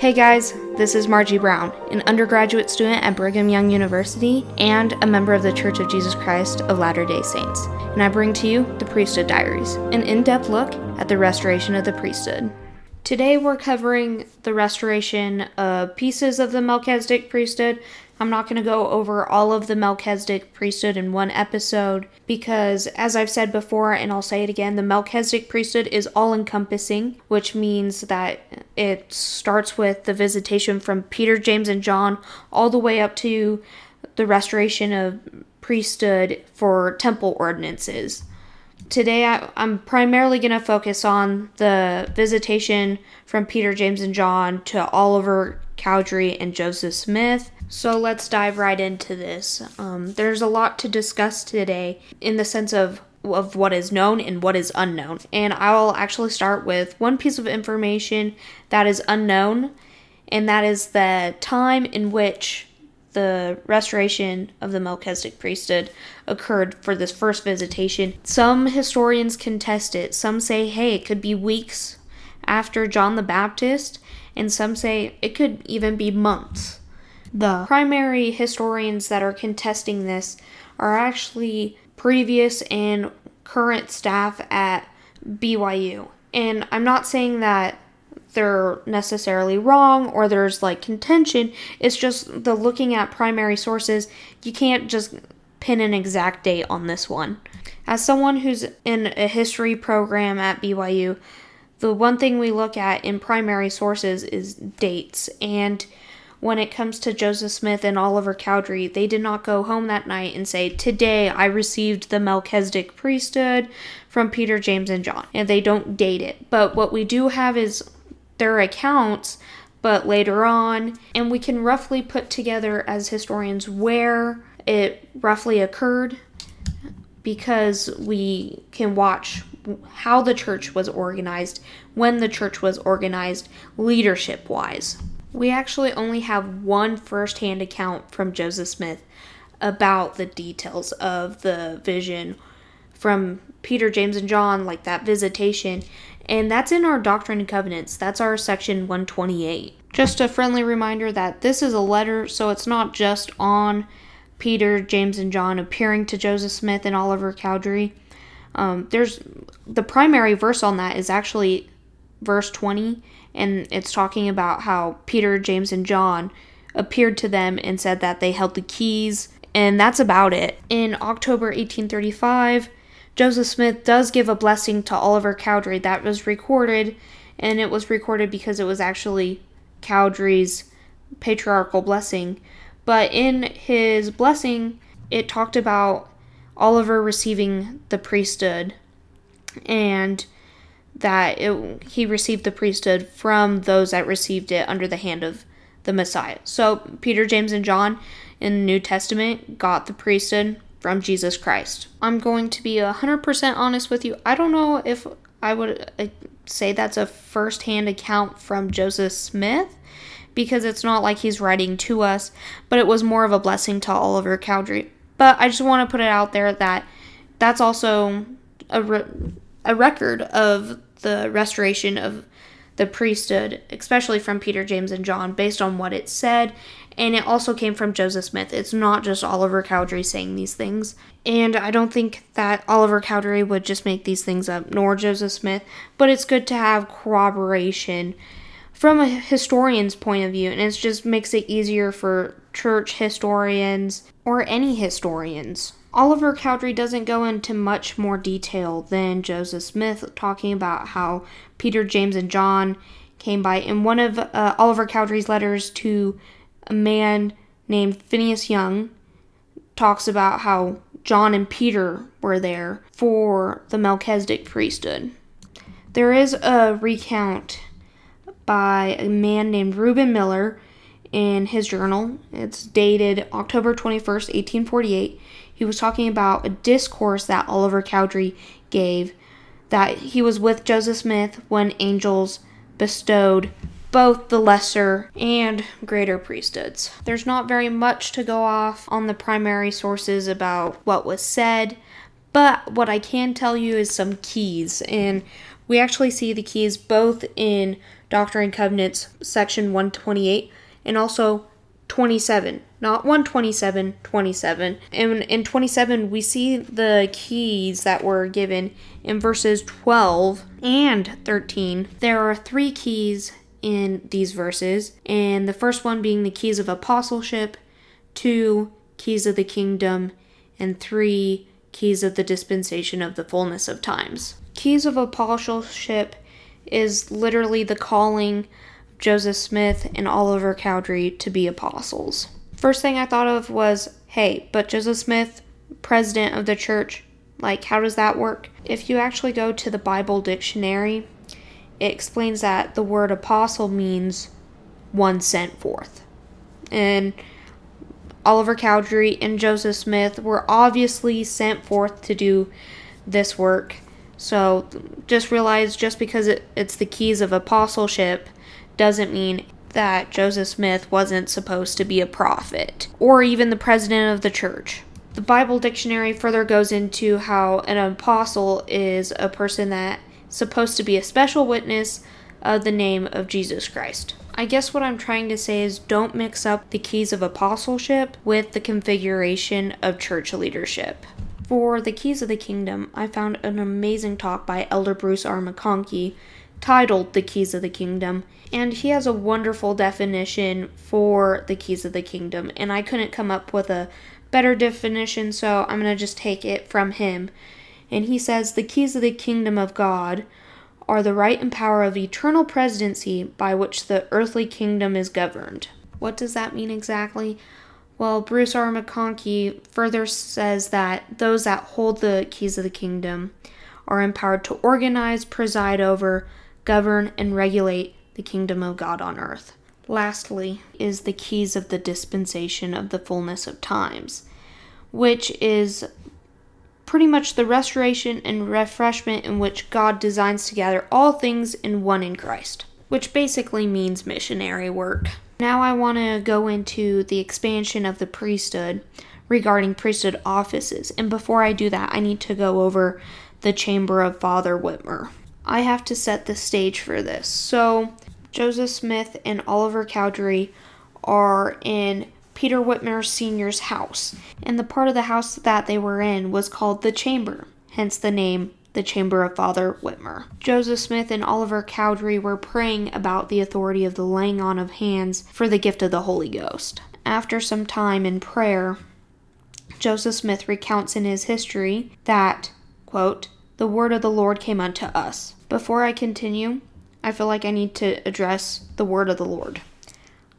Hey guys, this is Margie Brown, an undergraduate student at Brigham Young University and a member of the Church of Jesus Christ of Latter day Saints. And I bring to you the Priesthood Diaries, an in depth look at the restoration of the priesthood. Today we're covering the restoration of pieces of the Melchizedek priesthood. I'm not going to go over all of the Melchizedek priesthood in one episode because, as I've said before, and I'll say it again, the Melchizedek priesthood is all encompassing, which means that it starts with the visitation from Peter, James, and John all the way up to the restoration of priesthood for temple ordinances. Today, I, am primarily going to focus on the visitation from Peter, James, and John to Oliver Cowdery and Joseph Smith. So let's dive right into this. Um, there's a lot to discuss today in the sense of of what is known and what is unknown. And I'll actually start with one piece of information that is unknown, and that is the time in which the restoration of the Melchizedek priesthood occurred for this first visitation. Some historians contest it. Some say, hey, it could be weeks after John the Baptist, and some say it could even be months. The primary historians that are contesting this are actually previous and current staff at BYU. And I'm not saying that they're necessarily wrong or there's like contention. It's just the looking at primary sources, you can't just pin an exact date on this one. As someone who's in a history program at BYU, the one thing we look at in primary sources is dates. And when it comes to Joseph Smith and Oliver Cowdery, they did not go home that night and say, Today I received the Melchizedek priesthood from Peter, James, and John. And they don't date it. But what we do have is their accounts, but later on, and we can roughly put together as historians where it roughly occurred because we can watch how the church was organized, when the church was organized, leadership wise. We actually only have one first hand account from Joseph Smith about the details of the vision from Peter, James, and John, like that visitation, and that's in our Doctrine and Covenants. That's our section 128. Just a friendly reminder that this is a letter, so it's not just on Peter, James, and John appearing to Joseph Smith and Oliver Cowdery. Um, there's the primary verse on that is actually verse 20, and it's talking about how Peter, James, and John appeared to them and said that they held the keys, and that's about it. In October 1835, Joseph Smith does give a blessing to Oliver Cowdery that was recorded, and it was recorded because it was actually Cowdery's patriarchal blessing. But in his blessing, it talked about Oliver receiving the priesthood and that it, he received the priesthood from those that received it under the hand of the Messiah. So Peter, James, and John in the New Testament got the priesthood from Jesus Christ. I'm going to be 100% honest with you. I don't know if I would uh, say that's a first hand account from Joseph Smith because it's not like he's writing to us, but it was more of a blessing to Oliver Cowdery. But I just want to put it out there that that's also a, re- a record of the restoration of the priesthood, especially from Peter, James, and John, based on what it said. And it also came from Joseph Smith. It's not just Oliver Cowdery saying these things. And I don't think that Oliver Cowdery would just make these things up, nor Joseph Smith, but it's good to have corroboration from a historian's point of view, and it just makes it easier for church historians or any historians. Oliver Cowdery doesn't go into much more detail than Joseph Smith, talking about how Peter, James, and John came by. In one of uh, Oliver Cowdery's letters to a man named Phineas Young, talks about how John and Peter were there for the Melchizedek priesthood. There is a recount by a man named Reuben Miller in his journal. It's dated October 21st, 1848. He was talking about a discourse that Oliver Cowdery gave that he was with Joseph Smith when angels bestowed both the lesser and greater priesthoods. There's not very much to go off on the primary sources about what was said, but what I can tell you is some keys. And We actually see the keys both in Doctrine and Covenants, section 128, and also 27. Not 127, 27. And in 27, we see the keys that were given in verses 12 and 13. There are three keys in these verses, and the first one being the keys of apostleship, two keys of the kingdom, and three keys of the dispensation of the fullness of times. Keys of Apostleship is literally the calling of Joseph Smith and Oliver Cowdery to be apostles. First thing I thought of was hey, but Joseph Smith, president of the church, like, how does that work? If you actually go to the Bible dictionary, it explains that the word apostle means one sent forth. And Oliver Cowdery and Joseph Smith were obviously sent forth to do this work. So just realize just because it, it's the keys of apostleship doesn't mean that Joseph Smith wasn't supposed to be a prophet or even the president of the church. The Bible dictionary further goes into how an apostle is a person that's supposed to be a special witness of the name of Jesus Christ. I guess what I'm trying to say is don't mix up the keys of apostleship with the configuration of church leadership. For the keys of the kingdom, I found an amazing talk by Elder Bruce R. McConkie titled The Keys of the Kingdom, and he has a wonderful definition for the keys of the kingdom, and I couldn't come up with a better definition, so I'm going to just take it from him. And he says, The keys of the kingdom of God are the right and power of eternal presidency by which the earthly kingdom is governed. What does that mean exactly? Well, Bruce R. McConkie further says that those that hold the keys of the kingdom are empowered to organize, preside over, govern, and regulate the kingdom of God on earth. Lastly, is the keys of the dispensation of the fullness of times, which is pretty much the restoration and refreshment in which God designs to gather all things in one in Christ, which basically means missionary work. Now I want to go into the expansion of the priesthood regarding priesthood offices, and before I do that, I need to go over the chamber of Father Whitmer. I have to set the stage for this. So, Joseph Smith and Oliver Cowdery are in Peter Whitmer Sr.'s house, and the part of the house that they were in was called the Chamber, hence the name the Chamber of Father Whitmer. Joseph Smith and Oliver Cowdery were praying about the authority of the laying on of hands for the gift of the Holy Ghost. After some time in prayer, Joseph Smith recounts in his history that, quote, the word of the Lord came unto us. Before I continue, I feel like I need to address the word of the Lord.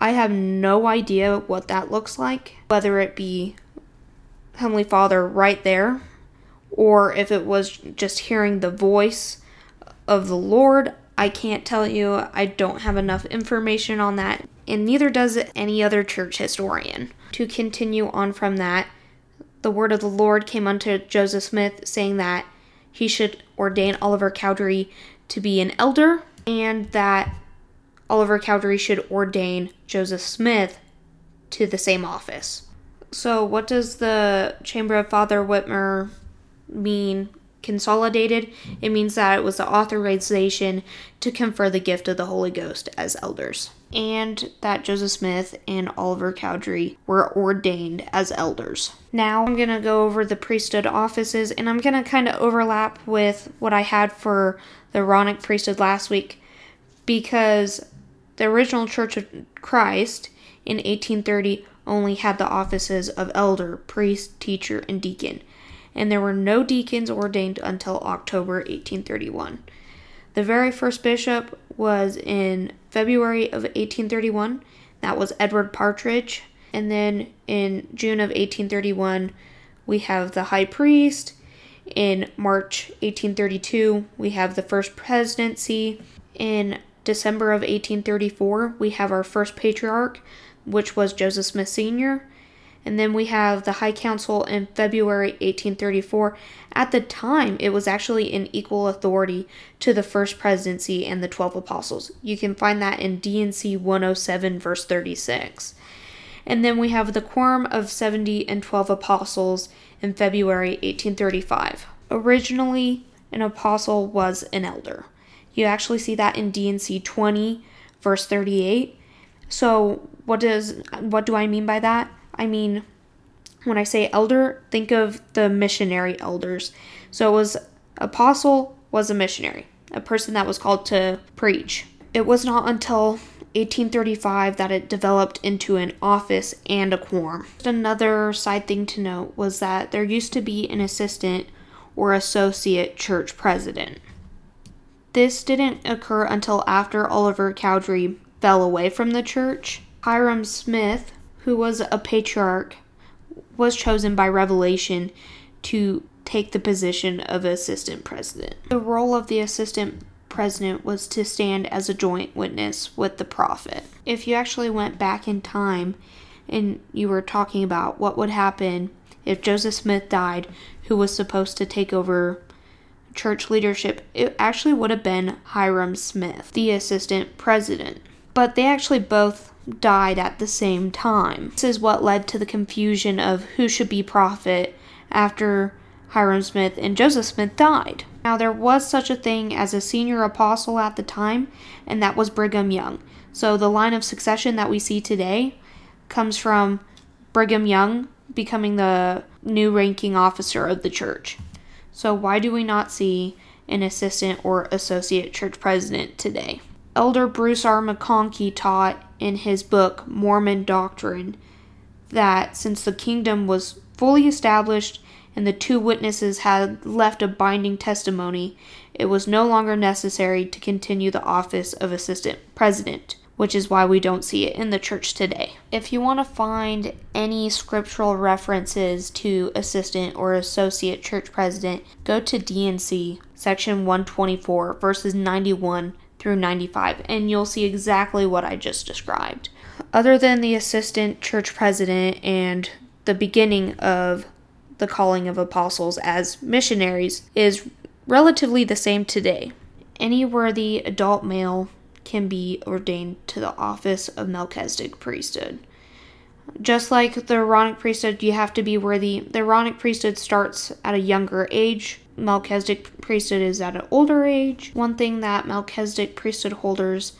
I have no idea what that looks like, whether it be Heavenly Father right there, or if it was just hearing the voice of the Lord. I can't tell you. I don't have enough information on that, and neither does any other church historian. To continue on from that, the word of the Lord came unto Joseph Smith, saying that he should ordain Oliver Cowdery to be an elder, and that Oliver Cowdery should ordain Joseph Smith to the same office. So, what does the Chamber of Father Whitmer mean consolidated? It means that it was the authorization to confer the gift of the Holy Ghost as elders, and that Joseph Smith and Oliver Cowdery were ordained as elders. Now, I'm going to go over the priesthood offices, and I'm going to kind of overlap with what I had for the Aaronic priesthood last week because the original Church of Christ in 1830 only had the offices of elder, priest, teacher, and deacon, and there were no deacons ordained until October 1831. The very first bishop was in February of 1831. That was Edward Partridge. And then in June of 1831, we have the high priest. In March 1832, we have the first presidency. In December of 1834, we have our first patriarch, which was Joseph Smith Sr. And then we have the High Council in February 1834. At the time, it was actually in equal authority to the First Presidency and the Twelve Apostles. You can find that in D&C 107, verse 36. And then we have the Quorum of 70 and 12 Apostles in February 1835. Originally, an apostle was an elder You actually see that in D&C 20 verse 38. So, what does what do I mean by that? I mean when I say elder, think of the missionary elders. So it was apostle was a missionary, a person that was called to preach. It was not until 1835 that it developed into an office and a quorum. Another side thing to note was that there used to be an assistant or associate church president. This didn't occur until after Oliver Cowdery fell away from the church. Hyrum Smith, who was a patriarch, was chosen by revelation to take the position of assistant president. The role of the assistant president was to stand as a joint witness with the prophet. If you actually went back in time and you were talking about what would happen if Joseph Smith died, who was supposed to take over church leadership, it actually would have been Hyrum Smith, the assistant president. But they actually both died at the same time. This is what led to the confusion of who should be prophet after Hyrum Smith and Joseph Smith died. Now, there was such a thing as a senior apostle at the time, and that was Brigham Young. So, the line of succession that we see today comes from Brigham Young becoming the new ranking officer of the church. So, why do we not see an assistant or associate church president today? Elder Bruce R. McConkie taught in his book Mormon Doctrine that since the kingdom was fully established and the two witnesses had left a binding testimony, it was no longer necessary to continue the office of assistant president, which is why we don't see it in the church today. If you want to find any scriptural references to assistant or associate church president, go to D&C section 124 verses 91 through 95, and you'll see exactly what I just described. Other than the assistant church president and the beginning of the calling of apostles as missionaries is relatively the same today. Any worthy adult male can be ordained to the office of Melchizedek priesthood. Just like the Aaronic priesthood, you have to be worthy. The Aaronic priesthood starts at a younger age. Melchizedek priesthood is at an older age. One thing that Melchizedek priesthood holders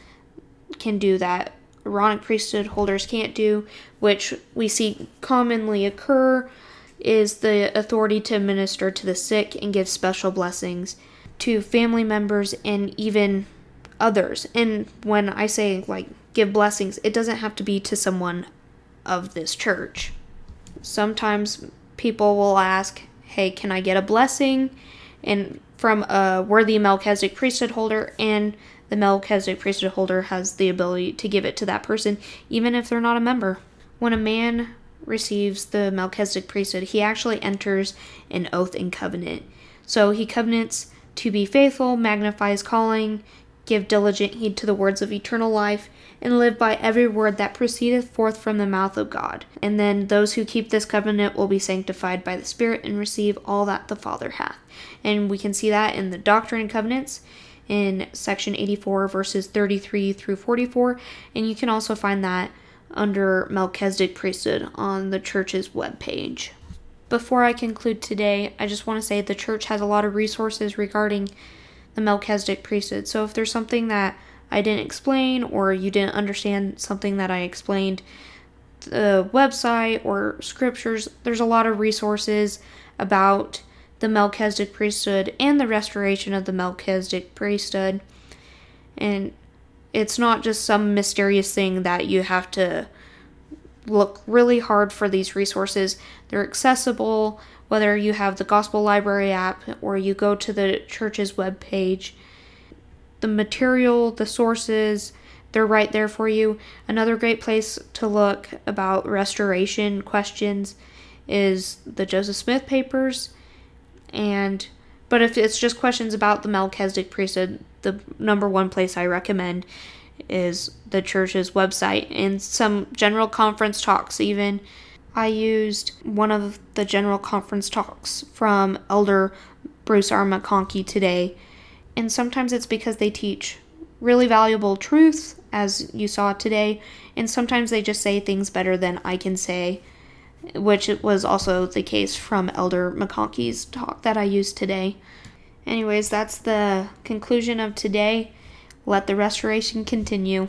can do that Aaronic priesthood holders can't do, which we see commonly occur, is the authority to minister to the sick and give special blessings to family members and even others. And when I say like give blessings, it doesn't have to be to someone of this church. Sometimes people will ask, "Hey, can I get a blessing?" and from a worthy Melchizedek priesthood holder and the Melchizedek priesthood holder has the ability to give it to that person even if they're not a member. When a man receives the Melchizedek priesthood, he actually enters an oath and covenant. So he covenants to be faithful, magnify his calling, give diligent heed to the words of eternal life, and live by every word that proceedeth forth from the mouth of God. And then those who keep this covenant will be sanctified by the Spirit and receive all that the Father hath. And we can see that in the Doctrine and Covenants in section 84, verses 33 through 44. And you can also find that under Melchizedek priesthood on the church's webpage. Before I conclude today, I just want to say the church has a lot of resources regarding the Melchizedek priesthood. So if there's something that I didn't explain or you didn't understand something that I explained, the website or scriptures, there's a lot of resources about the Melchizedek priesthood and the restoration of the Melchizedek priesthood. And it's not just some mysterious thing that you have to look really hard for these resources. They're accessible whether you have the Gospel Library app or you go to the church's webpage. The material, the sources, they're right there for you. Another great place to look about restoration questions is the Joseph Smith papers and but if it's just questions about the Melchizedek priesthood, the number one place I recommend is the church's website and some general conference talks even. I used one of the general conference talks from elder bruce r. Mcconkie today. And sometimes it's because they teach really valuable truths as you saw today and sometimes they just say things better than i can say which was also the case from elder mcconkie's talk that i used today. Anyways, that's the conclusion of today. Let the restoration continue.